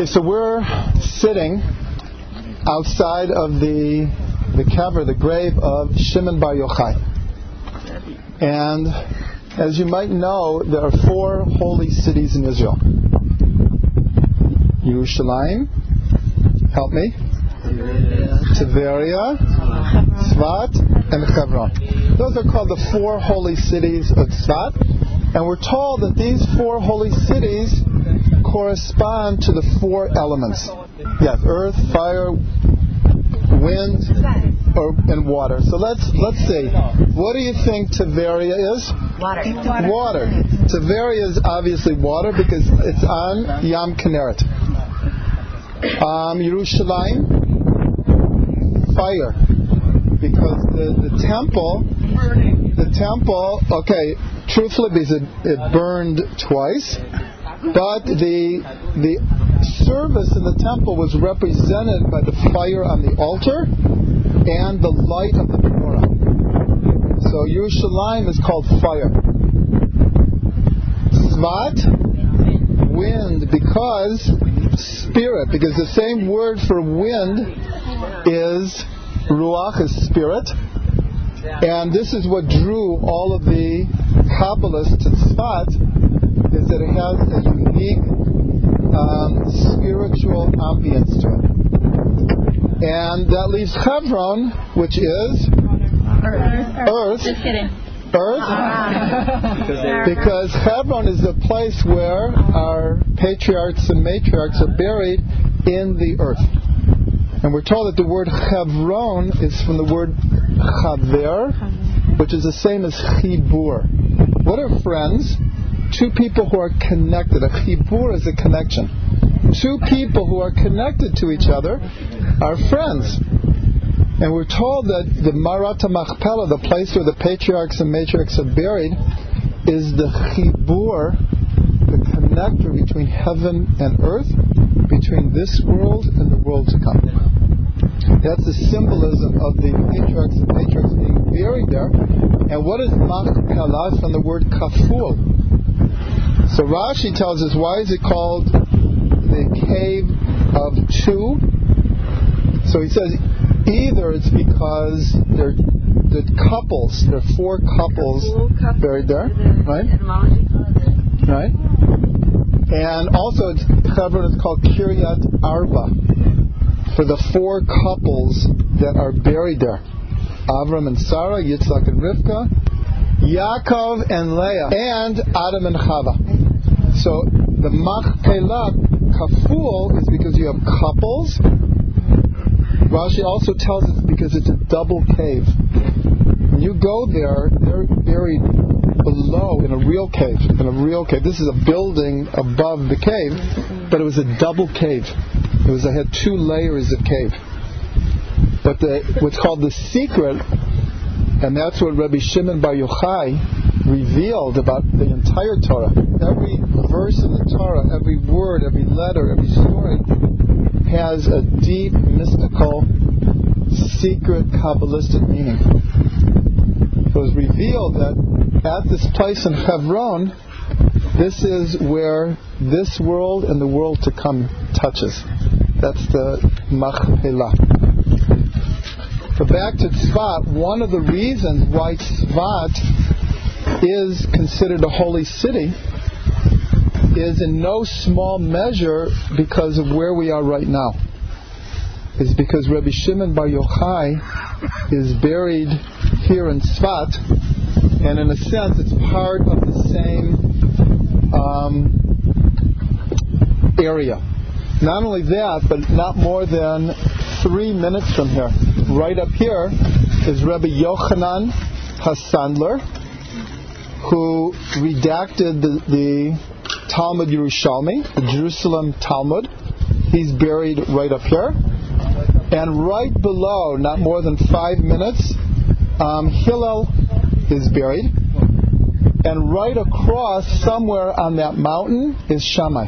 Okay, so we're sitting outside of the the kever, the grave of Shimon Bar Yochai. And as you might know, there are four holy cities in Israel. Yerushalayim, help me. Tiberia, Tzvat, and Hebron. Those are called the four holy cities of Tzvat. And we're told that these four holy cities correspond to the four elements. Yes, earth, fire, wind, or, and water. So let's let's see. What do you think Tiberia is? Water. Water. Tiberia is obviously water because it's on Yam Kinneret. Um, Yerushalayim, fire, because the, the temple, the temple. Okay, truthfully, because it, it burned twice, but the the service in the temple was represented by the fire on the altar and the light of the menorah. So Yerushalayim is called fire. Tzvat, wind, because spirit, because the same word for wind is ruach, is spirit. And this is what drew all of the Kabbalists to is that it has a unique um, spiritual ambience to it. And that leaves Hebron, which is Earth. earth. Just kidding. Earth? Because Hebron is the place where our patriarchs and matriarchs are buried in the earth. And we're told that the word Hebron is from the word Chaver, which is the same as Chibur. What are friends? Two people who are connected. A Chibur is a connection. Two people who are connected to each other are friends. And we're told that the Marata Machpelah, the place where the patriarchs and matriarchs are buried, is the chibur, the connector between heaven and earth, between this world and the world to come. That's the symbolism of the patriarchs and matriarchs being buried there. And what is Machpelah? From the word kaful. So Rashi tells us why is it called the cave of two? So he says either it's because they're the couples, there are four couples buried there, right? Right? And also, it's, Hebron is called Kiryat Arba for the four couples that are buried there: Avram and Sarah, Yitzhak and Rivka, Yaakov and Leah, and Adam and Chava. So the Machpelah Kaful is because you have couples. Rashi also tells us because it's a double cave. When you go there, they're buried below in a real cave. In a real cave. This is a building above the cave, but it was a double cave. It was. It had two layers of cave. But the, what's called the secret, and that's what Rabbi Shimon Bar Yochai revealed about the entire Torah. Every verse in the Torah, every word, every letter, every story has a deep, mystical, secret, Kabbalistic meaning. It was revealed that at this place in Hebron, this is where this world and the world to come touches. That's the Machpelah. But back to Tzvat, one of the reasons why Tzvat is considered a holy city is in no small measure because of where we are right now. Is because Rabbi Shimon Bar Yochai is buried here in Tzvat, and in a sense, it's part of the same um, area. Not only that, but not more than three minutes from here, right up here, is Rabbi Yochanan HaSandlar, who redacted the, the Talmud Yerushalmi, the Jerusalem Talmud. He's buried right up here. And right below, not more than five minutes, um, Hillel is buried. And right across, somewhere on that mountain, is Shammai.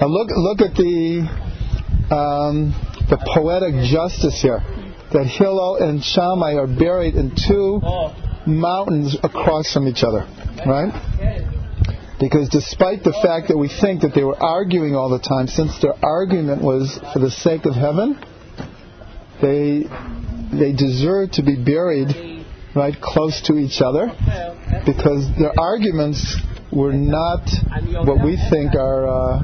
Now look, look at the um, the poetic justice here. That Hillel and Shammai are buried in two mountains across from each other, right? Because despite the fact that we think that they were arguing all the time, since their argument was for the sake of heaven, they they deserve to be buried right close to each other because their arguments were not what we think are uh,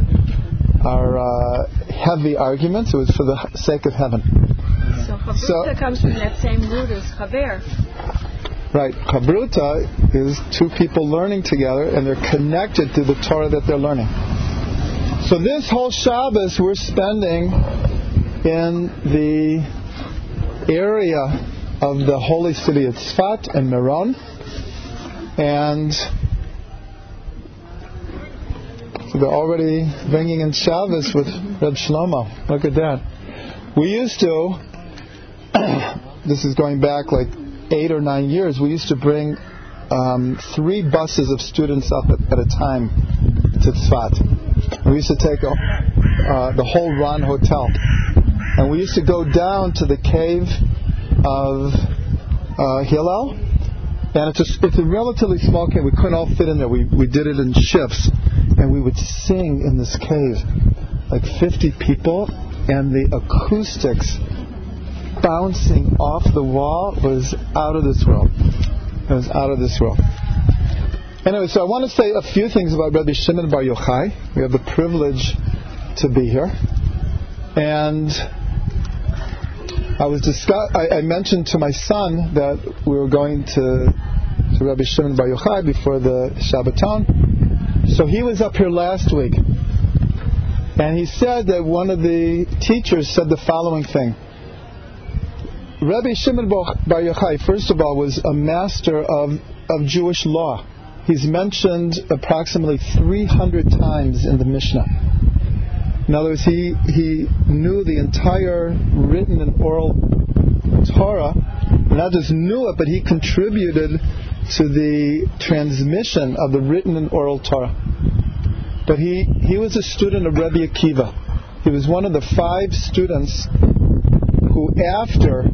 are uh, heavy arguments. It was for the sake of heaven. So So- comes from that same root as Chaver. Right, Chavruta is two people learning together and they're connected to the Torah that they're learning. So this whole Shabbos we're spending in the area of the holy city of Tzfat and Meron. And they're already bringing in Shabbos with Reb Shlomo. Look at that. We used to, this is going back like eight or nine years, we used to bring um, three buses of students up at, at a time to Tzfat. We used to take a, uh, the whole Ron Hotel. And we used to go down to the cave of uh, Hillel. And it's a, it's a relatively small cave. We couldn't all fit in there. We, we did it in shifts. And we would sing in this cave, like 50 people, and the acoustics bouncing off the wall was out of this world. It was out of this world. Anyway, so I want to say a few things about Rabbi Shimon Bar Yochai. We have the privilege to be here. And I was discuss- I, I mentioned to my son that we were going to, to Rabbi Shimon Bar Yochai before the Shabbaton. So he was up here last week. And he said that one of the teachers said the following thing. Rabbi Shimon Bar Yochai, first of all, was a master of, of Jewish law. He's mentioned approximately 300 times in the Mishnah. In other words, he, he knew the entire written and oral Torah. Not just knew it, but he contributed to the transmission of the written and oral Torah. But he, he was a student of Rabbi Akiva. He was one of the five students who, after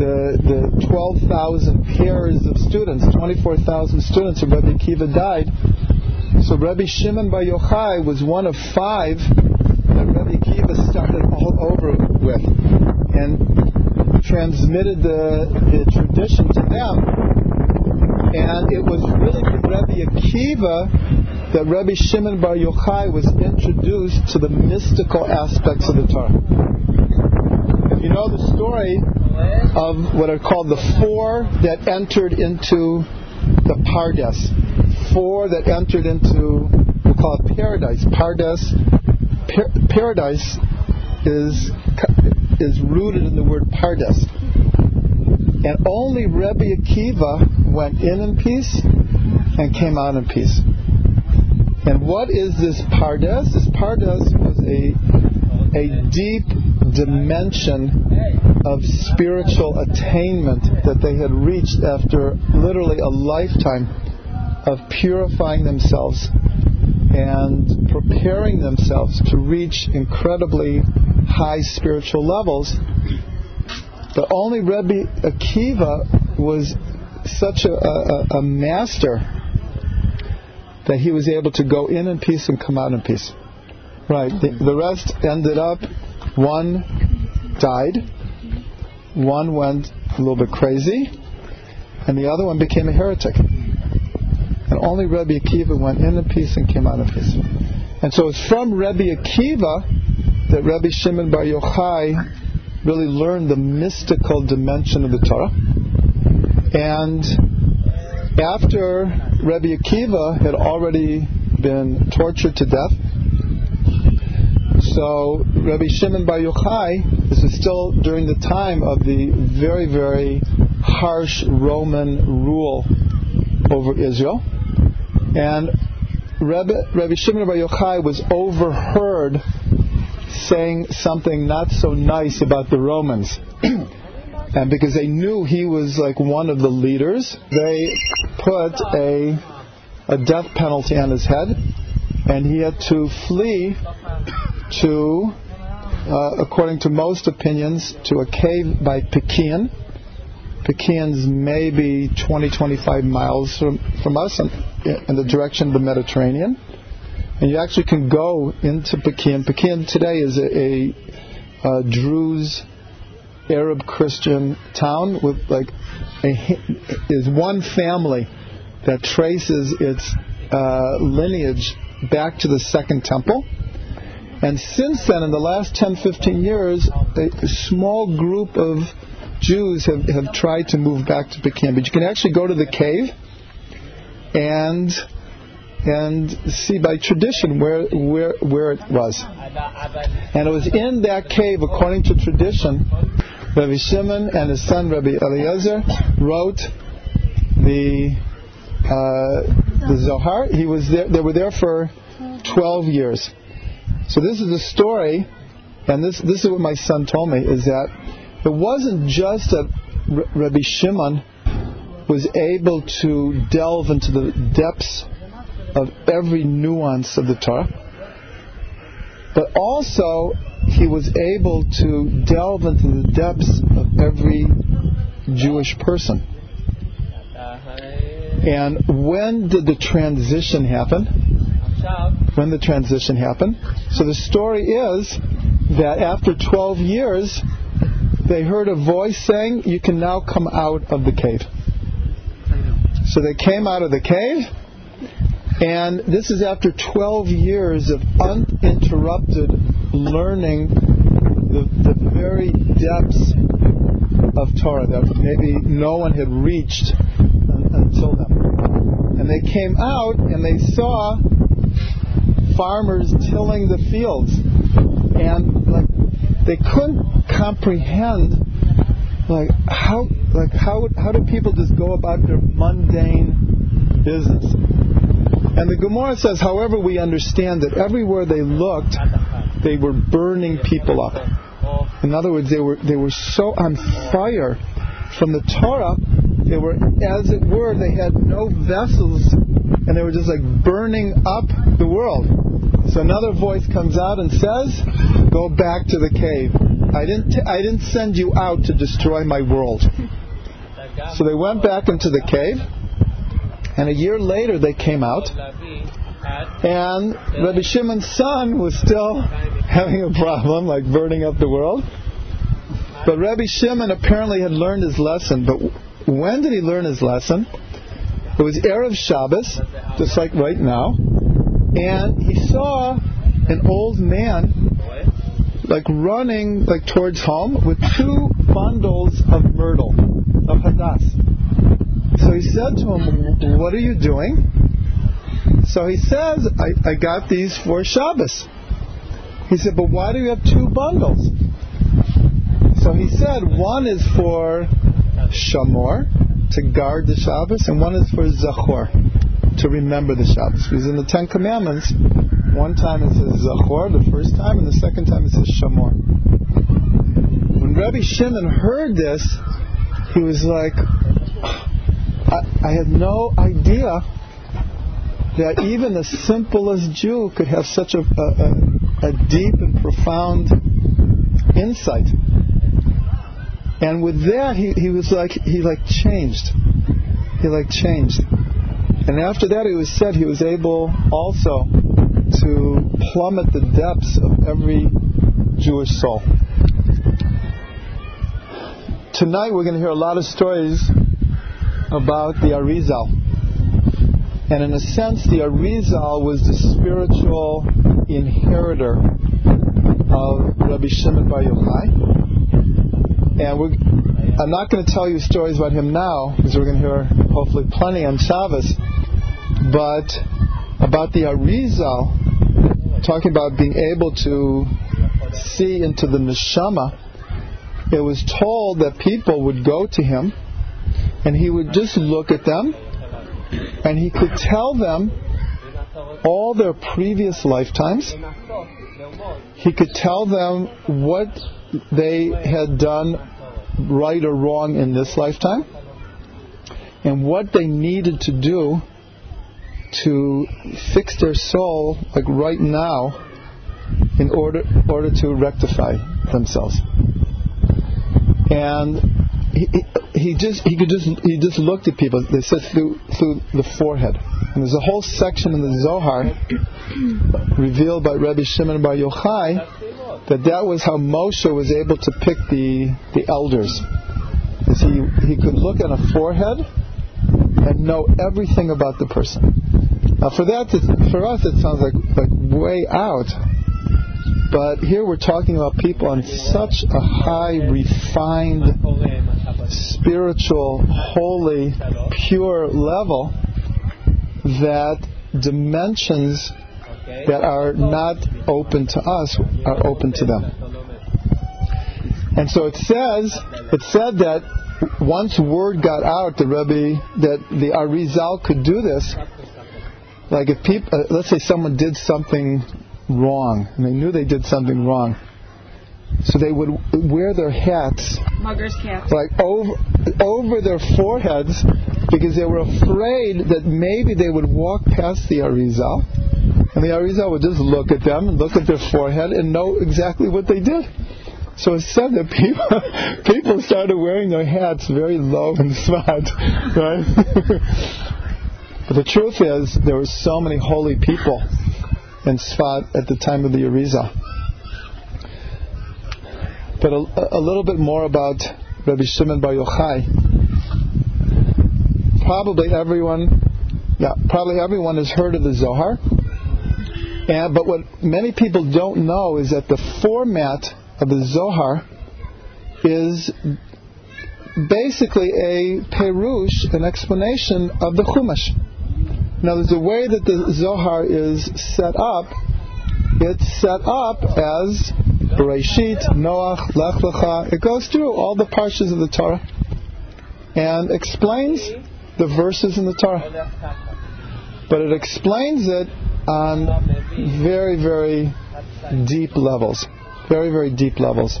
the, the 12,000 pairs of students, 24,000 students of Rabbi Akiva died, so Rabbi Shimon Bar Yochai was one of five that Rabbi Akiva started all over with and transmitted the, the tradition to them. And it was really from Rabbi Akiva that Rabbi Shimon Bar Yochai was introduced to the mystical aspects of the Torah. If you know the story of what are called the four that entered into the Pardes, four that entered into, we call it paradise. Pardes, par- paradise is is rooted in the word Pardes. And only Rabbi Akiva went in in peace and came out in peace. And what is this Pardes? This Pardes was a, a deep dimension of spiritual attainment that they had reached after literally a lifetime of purifying themselves and preparing themselves to reach incredibly high spiritual levels. But only Rebbe Akiva was such a, a, a master that he was able to go in in peace and come out in peace. Right. The, the rest ended up, one died, one went a little bit crazy, and the other one became a heretic. And only Rebbe Akiva went in in peace and came out of peace. And so it's from Rebbe Akiva that Rebbe Shimon Bar Yochai really learned the mystical dimension of the Torah. And after Rebbe Akiva had already been tortured to death, so Rabbi Shimon Bar Yochai, this was still during the time of the very, very harsh Roman rule over Israel. And Rabbi, Rabbi Shimon Bar Yochai was overheard saying something not so nice about the Romans. and because they knew he was like one of the leaders, they put a, a death penalty on his head, and he had to flee to, uh, according to most opinions, to a cave by Pekin. Pekin's maybe 20, 25 miles from, from us in, in the direction of the Mediterranean. And you actually can go into Pekin. Pekin today is a, a, a Druze Arab Christian town with like a, is one family that traces its uh, lineage back to the Second Temple. And since then, in the last 10, 15 years, a small group of Jews have, have tried to move back to Pekin. But you can actually go to the cave and and see by tradition where where where it was. And it was in that cave, according to tradition, Rabbi Shimon and his son Rabbi Eliezer wrote the uh, the Zohar. He was there. They were there for 12 years. So this is the story, and this this is what my son told me is that it wasn't just that Rabbi Shimon was able to delve into the depths of every nuance of the Torah, but also he was able to delve into the depths of every Jewish person. Uh-huh. And when did the transition happen? When the transition happened? So the story is that after 12 years, they heard a voice saying, You can now come out of the cave. So they came out of the cave, and this is after 12 years of uninterrupted learning the, the very depths of Torah that maybe no one had reached until then. And they came out and they saw farmers tilling the fields. And like they couldn't comprehend like how like how how do people just go about their mundane business? And the Gemara says, however, we understand that everywhere they looked, they were burning people up. In other words, they were they were so on fire from the Torah, they were as it were, they had no vessels and they were just like burning up the world. So another voice comes out and says, "Go back to the cave. I didn't t- I didn't send you out to destroy my world." So they went back into the cave, and a year later they came out, and Rabbi Shimon's son was still having a problem, like burning up the world. But Rabbi Shimon apparently had learned his lesson. But when did he learn his lesson? It was Erev Shabbos, just like right now, and he saw an old man like running like towards home with two bundles of myrtle, of hadass. So he said to him, What are you doing? So he says, I, I got these for Shabbos. He said, But why do you have two bundles? So he said, One is for Shamor, to guard the Shabbos, and one is for Zachor, to remember the Shabbos. Because in the Ten Commandments, one time it says Zachor, the first time, and the second time it says Shamor. When Rabbi Shimon heard this, he was like, I, I had no idea that even the simplest Jew could have such a, a, a deep and profound insight. And with that, he, he was like, he like changed. He like changed. And after that, it was said he was able also to plummet the depths of every Jewish soul. Tonight, we're going to hear a lot of stories about the Arizal. And in a sense, the Arizal was the spiritual inheritor of Rabbi Shimon Bar Yochai. And I'm not going to tell you stories about him now, because we're going to hear hopefully plenty on Shabbos, but about the Arizal, talking about being able to see into the neshama, it was told that people would go to him and he would just look at them and he could tell them all their previous lifetimes. He could tell them what they had done right or wrong in this lifetime and what they needed to do to fix their soul like right now in order order to rectify themselves and he, he just he could just he just looked at people. They said through through the forehead. And there's a whole section in the Zohar revealed by Rabbi Shimon Bar Yochai that that was how Moshe was able to pick the the elders. Is he he could look at a forehead and know everything about the person. Now for that for us it sounds like like way out. But here we're talking about people on such a high, refined, spiritual, holy, pure level that dimensions that are not open to us are open to them. And so it says, it said that once word got out, the Rebbe, that the Arizal could do this. Like if people, uh, let's say someone did something wrong, and they knew they did something wrong, so they would wear their hats Mugger's cap. like over over their foreheads because they were afraid that maybe they would walk past the Arizal and the Arizal would just look at them and look at their forehead and know exactly what they did. So it's said that people people started wearing their hats very low and flat, right? but the truth is there were so many holy people in Sfat at the time of the Arizal. But a, a little bit more about Rabbi Shimon Bar Yochai. Probably everyone, yeah, probably everyone has heard of the Zohar. And, but what many people don't know is that the format of the Zohar is basically a perush, an explanation of the Chumash. Now, there's a way that the Zohar is set up. It's set up as Bereshit, Noach, Lech Lecha. It goes through all the parshas of the Torah and explains the verses in the Torah. But it explains it on very, very deep levels. Very, very deep levels.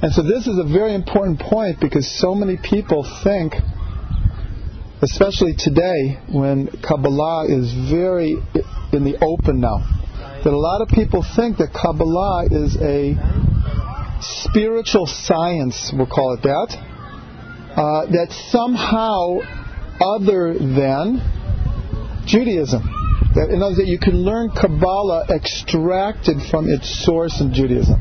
And so this is a very important point because so many people think, especially today when Kabbalah is very in the open now, that a lot of people think that Kabbalah is a spiritual science, we'll call it that, uh, that's somehow other than Judaism. That, in other words, that you can learn Kabbalah extracted from its source in Judaism.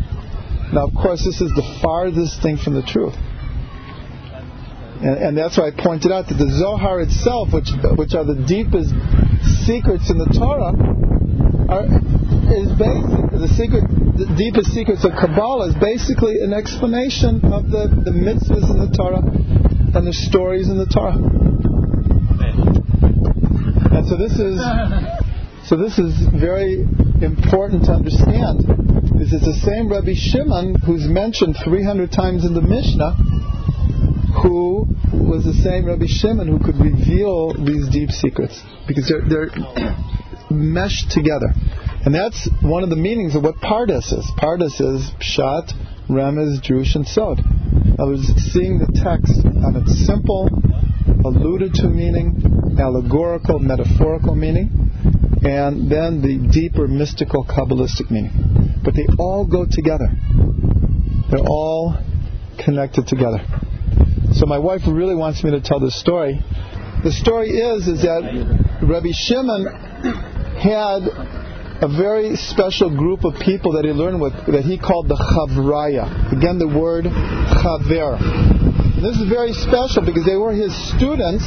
Now, of course, this is the farthest thing from the truth. And, and, that's why I pointed out that the Zohar itself, which, which are the deepest secrets in the Torah, are, is basic, the secret, the deepest secrets of Kabbalah is basically an explanation of the, the mitzvahs in the Torah and the stories in the Torah. And so this is so this is very important to understand. This is the same Rabbi Shimon who's mentioned 300 times in the Mishnah, who was the same Rabbi Shimon who could reveal these deep secrets because they're, they're meshed together. And that's one of the meanings of what Pardes is. Pardes is Pshat, Remez, Drush and Sod. I was seeing the text on its simple, alluded to meaning, allegorical, metaphorical meaning, and then the deeper mystical Kabbalistic meaning. But they all go together. They're all connected together. So my wife really wants me to tell this story. The story is is that Rabbi Shimon had a very special group of people that he learned with that he called the Chavraya. Again, the word Chaver. This is very special because they were his students,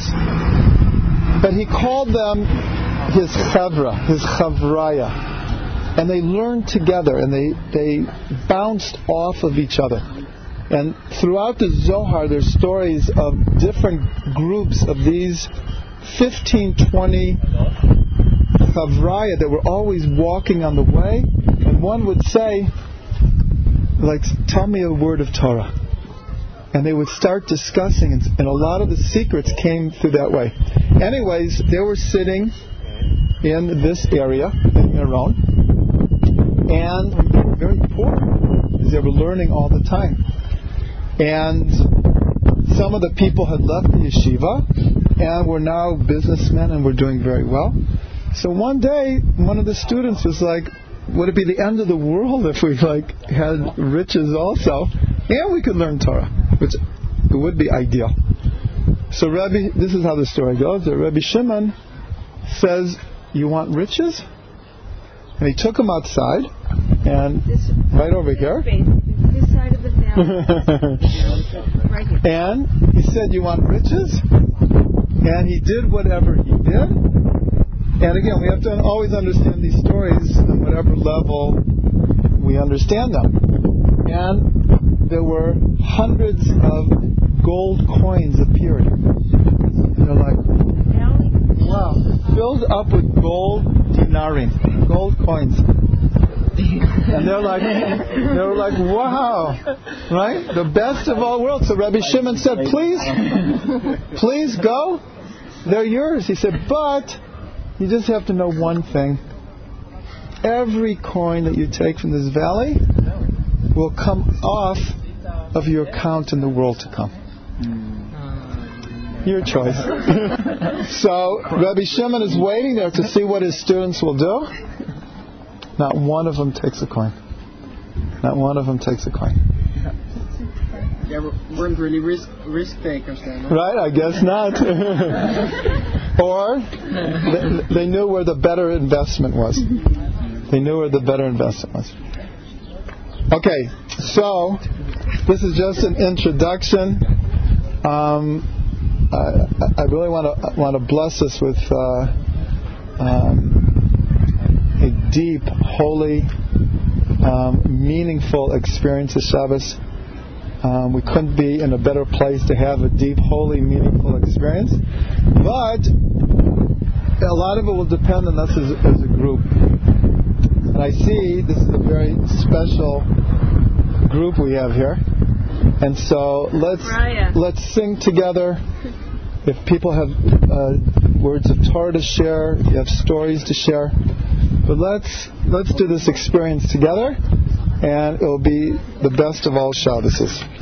but he called them his Chavra, his Chavraya. And they learned together and they, they bounced off of each other. And throughout the Zohar, there's stories of different groups of these 15, 20 Chavraya that were always walking on the way, and one would say, like, tell me a word of Torah. And they would start discussing, and, and a lot of the secrets came through that way. Anyways, they were sitting in this area, in Meron, and they were very poor, because they were learning all the time. And some of the people had left the yeshiva, and were now businessmen and were doing very well. So one day, one of the students was like, "Would it be the end of the world if we like had riches also, and we could learn Torah?" Which it would be ideal. So Rabbi, this is how the story goes. That Rabbi Shimon says, "You want riches?" And he took him outside, and This, right over here. This side of the valley. right here. And he said, You want riches? And he did whatever he did. And again, we have to always understand these stories on whatever level we understand them. And there were hundreds of gold coins appearing. And they're like, wow, filled up with gold dinarim, gold coins. And they're like, they were like, wow, right? The best of all worlds. So Rabbi Shimon said, please, please go. They're yours. He said, but you just have to know one thing. Every coin that you take from this valley will come off of your account in the world to come. Hmm. Your choice. so Rabbi Shimon is waiting there to see what his students will do. Not one of them takes a coin. Not one of them takes a coin. They were- weren't really risk risk takers then. huh? Right? I guess not. or they, they knew where the better investment was. They knew where the better investment was. Okay, so this is just an introduction. Um, I, I really want to want to bless us with uh, um, a deep, holy, um, meaningful experience of Shabbos. Um, we couldn't be in a better place to have a deep, holy, meaningful experience. But a lot of it will depend on us as, as a group. And I see this is a very special group we have here. And so let's let's sing together. If people have uh, words of Torah to share, you have stories to share, but let's let's do this experience together, and it will be the best of all Shabbases.